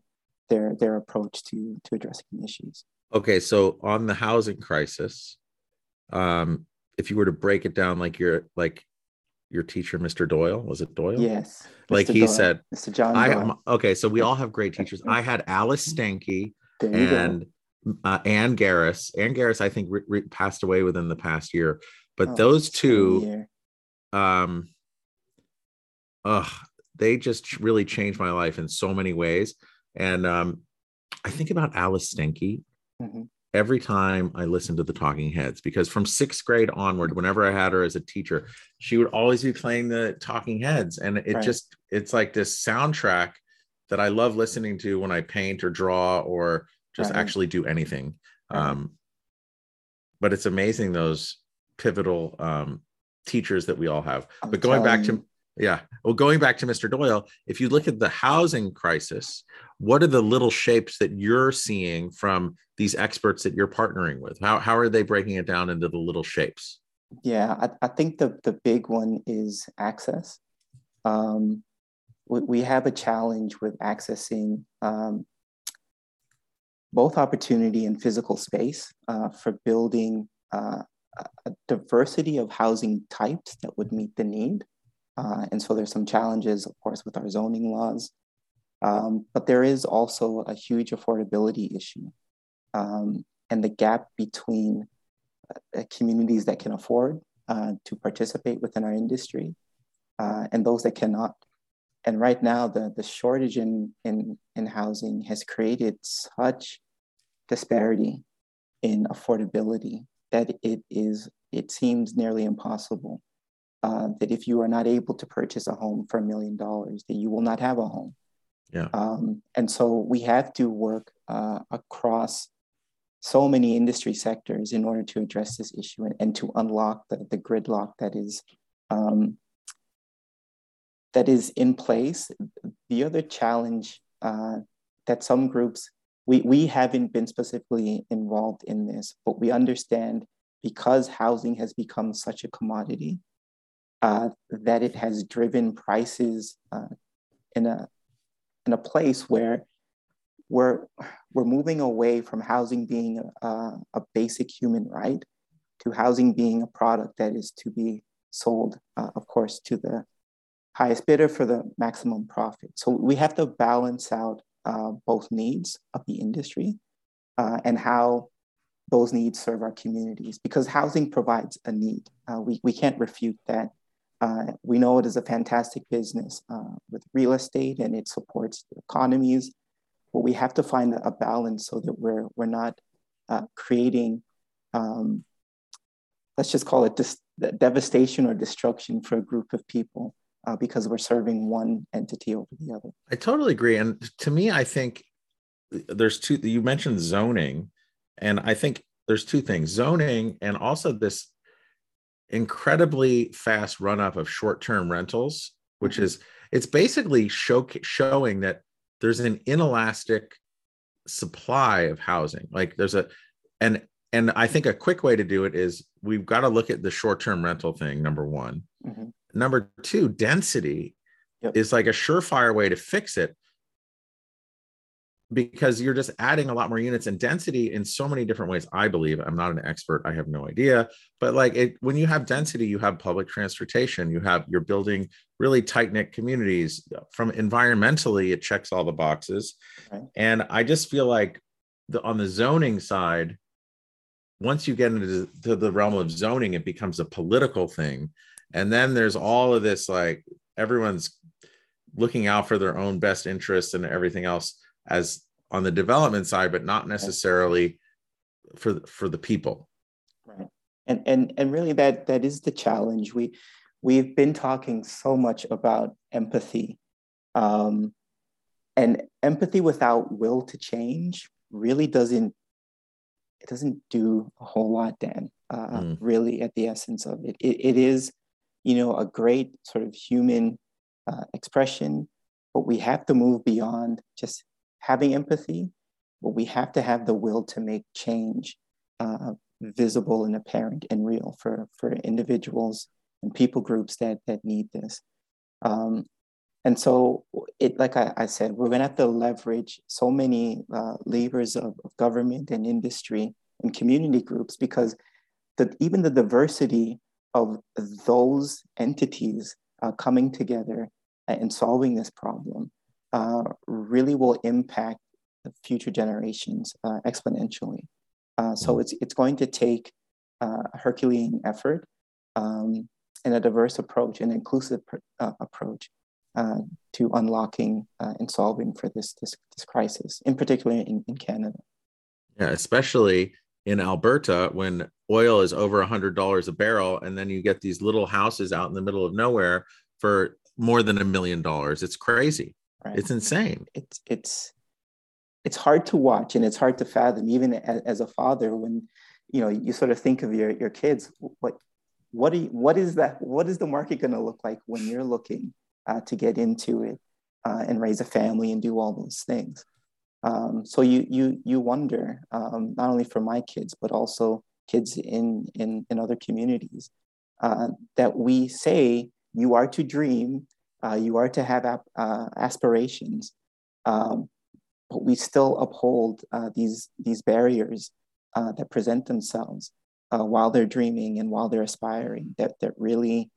their their approach to to addressing the issues. Okay, so on the housing crisis, um, if you were to break it down like your like your teacher, Mr. Doyle, was it Doyle? Yes. Like Mr. he Doyle. said, Mr. John. I okay. So we all have great teachers. I had Alice Stanky and uh, Ann Garris. Ann Garris, I think, re- re- passed away within the past year. But oh, those two, um, ugh, they just really changed my life in so many ways. And um, I think about Alice Stenke mm-hmm. every time I listen to the Talking Heads because from sixth grade onward, whenever I had her as a teacher, she would always be playing the Talking Heads, and it right. just it's like this soundtrack that I love listening to when I paint or draw or just right. actually do anything. Right. Um, but it's amazing those pivotal um, teachers that we all have. I'm but going back to yeah. Well, going back to Mr. Doyle, if you look at the housing crisis, what are the little shapes that you're seeing from these experts that you're partnering with? How, how are they breaking it down into the little shapes? Yeah, I, I think the, the big one is access. Um, we, we have a challenge with accessing um, both opportunity and physical space uh, for building uh, a diversity of housing types that would meet the need. Uh, and so there's some challenges, of course, with our zoning laws. Um, but there is also a huge affordability issue. Um, and the gap between uh, communities that can afford uh, to participate within our industry uh, and those that cannot. And right now, the, the shortage in, in, in housing has created such disparity in affordability that it is, it seems nearly impossible uh, that if you are not able to purchase a home for a million dollars, that you will not have a home. Yeah. Um, and so we have to work uh, across so many industry sectors in order to address this issue and, and to unlock the, the gridlock that is um, that is in place. The other challenge uh, that some groups we, we haven't been specifically involved in this, but we understand because housing has become such a commodity uh, that it has driven prices uh, in a in a place where we're we're moving away from housing being a, a basic human right to housing being a product that is to be sold, uh, of course, to the highest bidder for the maximum profit. So we have to balance out uh, both needs of the industry uh, and how those needs serve our communities because housing provides a need. Uh, we, we can't refute that. Uh, we know it is a fantastic business uh, with real estate and it supports economies, but we have to find a balance so that we're, we're not uh, creating, um, let's just call it dis- devastation or destruction for a group of people uh, because we're serving one entity over the other. I totally agree. And to me, I think there's two, you mentioned zoning, and I think there's two things zoning and also this incredibly fast run up of short term rentals, which mm-hmm. is, it's basically show, showing that there's an inelastic supply of housing. Like there's a, and and I think a quick way to do it is we've got to look at the short term rental thing. Number one, mm-hmm. number two, density yep. is like a surefire way to fix it because you're just adding a lot more units and density in so many different ways i believe. I'm not an expert. I have no idea. But like it when you have density you have public transportation. You have you're building really tight knit communities. From environmentally it checks all the boxes. And i just feel like the on the zoning side once you get into the realm of zoning, it becomes a political thing. And then there's all of this like everyone's looking out for their own best interests and everything else as on the development side, but not necessarily for for the people. Right. And and and really that that is the challenge. We we've been talking so much about empathy. Um, and empathy without will to change really doesn't it doesn't do a whole lot, Dan, uh, mm. really at the essence of it. it. It is, you know, a great sort of human uh, expression, but we have to move beyond just having empathy, but we have to have the will to make change uh, visible and apparent and real for, for individuals and people groups that, that need this. Um, and so, it like I, I said, we're going to have to leverage so many uh, levers of, of, government and industry and community groups because the, even the diversity of those entities uh, coming together and solving this problem uh, really will impact the future generations uh, exponentially. Uh, so it's, it's going to take uh, a Herculean effort um, and a diverse approach, an inclusive approach uh, to unlocking and solving for this, this, this crisis, in particular in, in Canada. Yeah, especially in Alberta when oil is over a hundred dollars a barrel, and then you get these little houses out in the middle of nowhere for more than a million dollars. It's crazy. Right. It's insane. It's it's it's hard to watch and it's hard to fathom, even as, as a father, when you know you sort of think of your your kids. What what do you, what is that? What is the market going to look like when you're looking uh, to get into it uh, and raise a family and do all those things. Um, so you you you wonder um, not only for my kids but also kids in in, in other communities uh, that we say you are to dream, uh, you are to have ap- uh, aspirations, um, but we still uphold uh, these these barriers that present themselves while they're dreaming and while they're aspiring that that really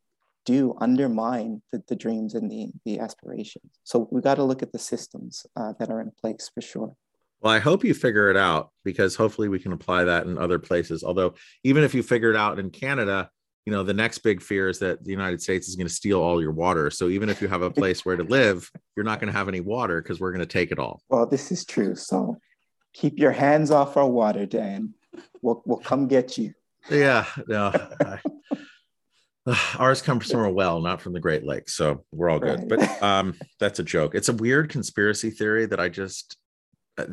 do undermine the, the dreams and the, the aspirations. So we got to look at the systems uh, that are in place for sure. Well, I hope you figure it out because hopefully we can apply that in other places. Although, even if you figure it out in Canada, you know, the next big fear is that the United States is going to steal all your water. So, even if you have a place where to live, you're not going to have any water because we're going to take it all. Well, this is true. So, keep your hands off our water, Dan. We'll, we'll come get you. Yeah, no, I, ours comes from a well, not from the Great Lakes, so we're all good. Right. But um, that's a joke. It's a weird conspiracy theory that I just,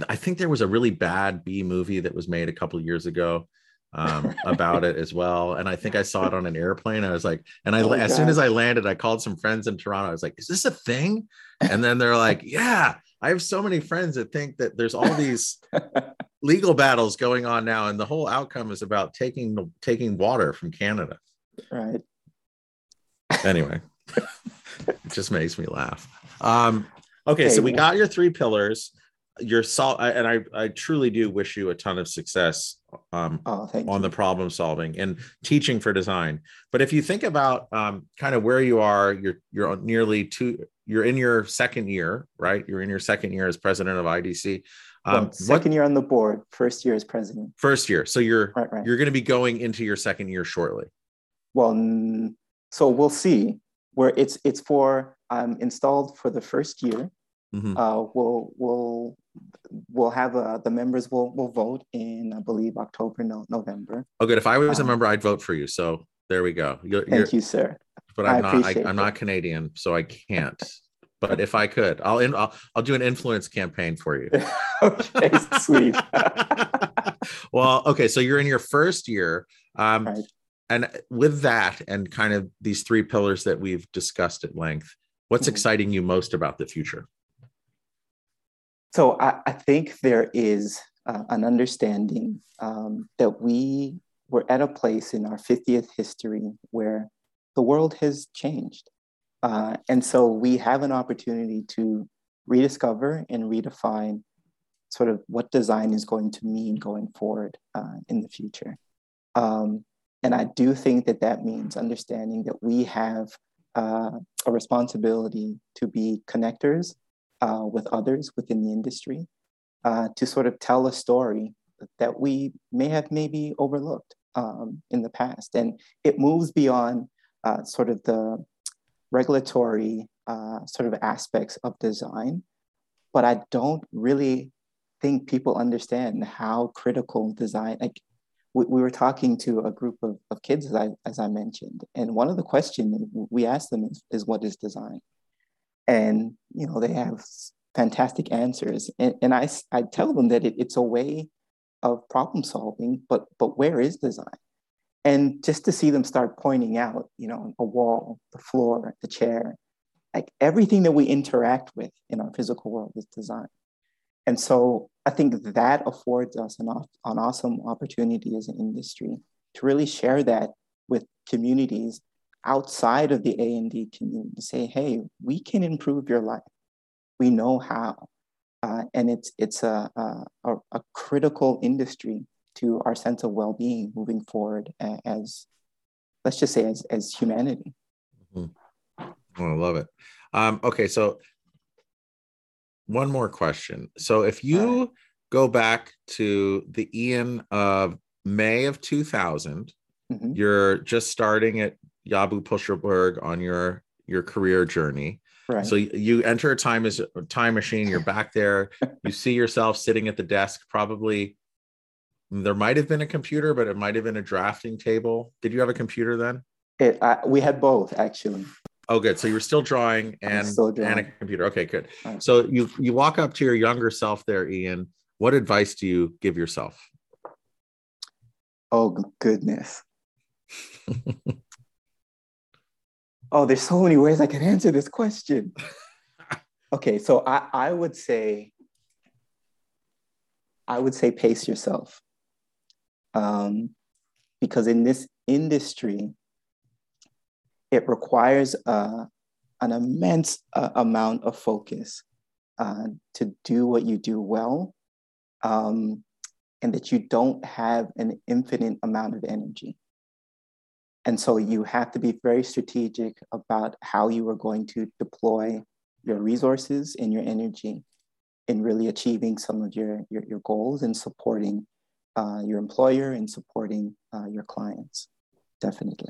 I think there was a really bad B movie that was made a couple years ago um, about it as well. And I think I saw it on an airplane. I was like, and I, oh as soon as I landed, I called some friends in Toronto. I was like, is this a thing? And then they're like, yeah. I have so many friends that think that there's all these legal battles going on now, and the whole outcome is about taking taking water from Canada. Right anyway, it just makes me laugh. Um, okay, okay so we got your three pillars. Your salt, and I, I truly do wish you a ton of success um, oh, on you. the problem solving and teaching for design. But if you think about um, kind of where you are, you're you're nearly two. You're in your second year, right? You're in your second year as president of IDC. Um, well, second what, year on the board, first year as president. First year, so you're right, right. you're going to be going into your second year shortly. Well, so we'll see where it's it's for um, installed for the first year. Mm-hmm. Uh, we'll we'll we'll have a, the members will will vote in I believe October no, November. Oh, good. If I was um, a member, I'd vote for you. So there we go. You're, thank you're, you, sir. but I'm I not. I, am not Canadian, so I can't. But if I could, I'll, in, I'll I'll do an influence campaign for you. okay, sweet. well, okay, so you're in your first year. Um, right. And with that, and kind of these three pillars that we've discussed at length, what's mm-hmm. exciting you most about the future? So I, I think there is uh, an understanding um, that we were at a place in our 50th history where the world has changed. Uh, and so we have an opportunity to rediscover and redefine sort of what design is going to mean going forward uh, in the future. Um, and I do think that that means understanding that we have uh, a responsibility to be connectors uh, with others within the industry, uh, to sort of tell a story that we may have maybe overlooked um, in the past. And it moves beyond uh, sort of the regulatory uh, sort of aspects of design. But I don't really think people understand how critical design, like we, we were talking to a group of, of kids, as I, as I mentioned, and one of the questions we asked them is, is what is design? And, you know, they have fantastic answers. And, and I, I tell them that it, it's a way of problem solving, but, but where is design? And just to see them start pointing out, you know, a wall, the floor, the chair, like everything that we interact with in our physical world is design. And so I think that affords us an, an awesome opportunity as an industry to really share that with communities outside of the A&D community. Say, hey, we can improve your life. We know how. Uh, and it's, it's a, a, a, critical industry to our sense of well-being moving forward as, let's just say, as, as humanity. Mm-hmm. Oh, I love it. Um, okay, so one more question. So if you right. go back to the Ian of May of 2000, mm-hmm. you're just starting at Yabu Pushelberg on your your career journey. Right. So you enter a time as a time machine. You're back there. you see yourself sitting at the desk. Probably there might have been a computer, but it might have been a drafting table. Did you have a computer then? It, uh, we had both actually. Oh, good. So you were still drawing and still drawing. and a computer. Okay, good. Right. So you you walk up to your younger self there, Ian. What advice do you give yourself? Oh goodness. oh, there's so many ways I can answer this question. okay, so I, I would say I would say pace yourself. Um, because in this industry, it requires uh, an immense uh, amount of focus uh, to do what you do well, um, and that you don't have an infinite amount of energy. And so you have to be very strategic about how you are going to deploy your resources and your energy in really achieving some of your, your, your goals and supporting uh, your employer and supporting uh, your clients. Definitely.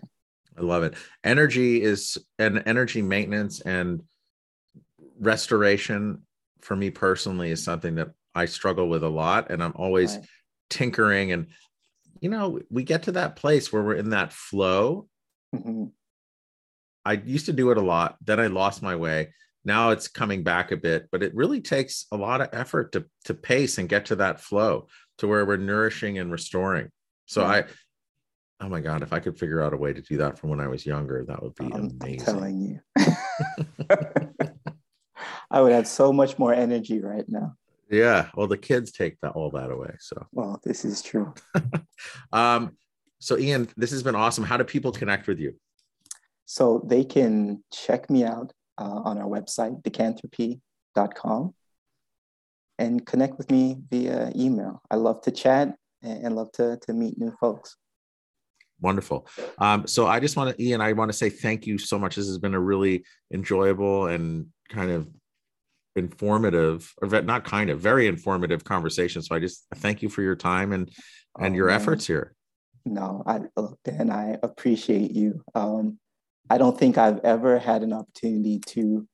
I love it. Energy is and energy maintenance and restoration for me personally is something that I struggle with a lot. And I'm always right. tinkering. And, you know, we get to that place where we're in that flow. Mm-hmm. I used to do it a lot. Then I lost my way. Now it's coming back a bit, but it really takes a lot of effort to, to pace and get to that flow to where we're nourishing and restoring. So yeah. I, Oh my god! If I could figure out a way to do that from when I was younger, that would be I'm amazing. telling you, I would have so much more energy right now. Yeah, well, the kids take that all that away. So, well, this is true. um, so Ian, this has been awesome. How do people connect with you? So they can check me out uh, on our website, decanthropy.com, and connect with me via email. I love to chat and love to, to meet new folks. Wonderful. Um, so I just want to, Ian, I want to say thank you so much. This has been a really enjoyable and kind of informative, or not kind of, very informative conversation. So I just thank you for your time and and oh, your man. efforts here. No, I look, Dan, I appreciate you. Um, I don't think I've ever had an opportunity to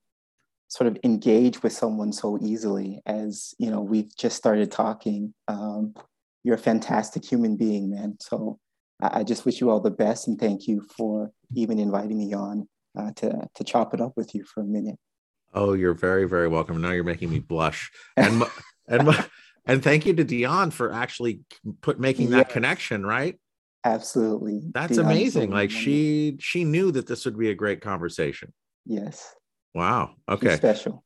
sort of engage with someone so easily as you know we've just started talking. Um, you're a fantastic human being, man. So I just wish you all the best and thank you for even inviting me on uh, to to chop it up with you for a minute. Oh, you're very very welcome. Now you're making me blush, and and and thank you to Dion for actually put making that yes. connection. Right. Absolutely. That's Dion amazing. Like she she knew that this would be a great conversation. Yes. Wow. Okay. She's special.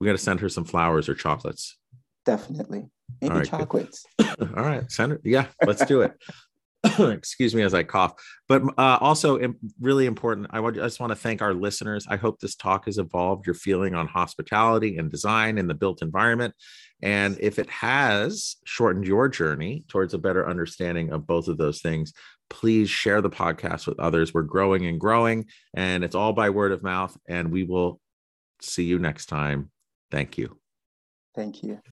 We got to send her some flowers or chocolates. Definitely. Maybe right, chocolates. All right. Send her. Yeah, let's do it. excuse me as I cough. But uh, also, really important, I, want, I just want to thank our listeners. I hope this talk has evolved your feeling on hospitality and design in the built environment. And if it has shortened your journey towards a better understanding of both of those things, please share the podcast with others. We're growing and growing, and it's all by word of mouth. And we will see you next time. Thank you. Thank you.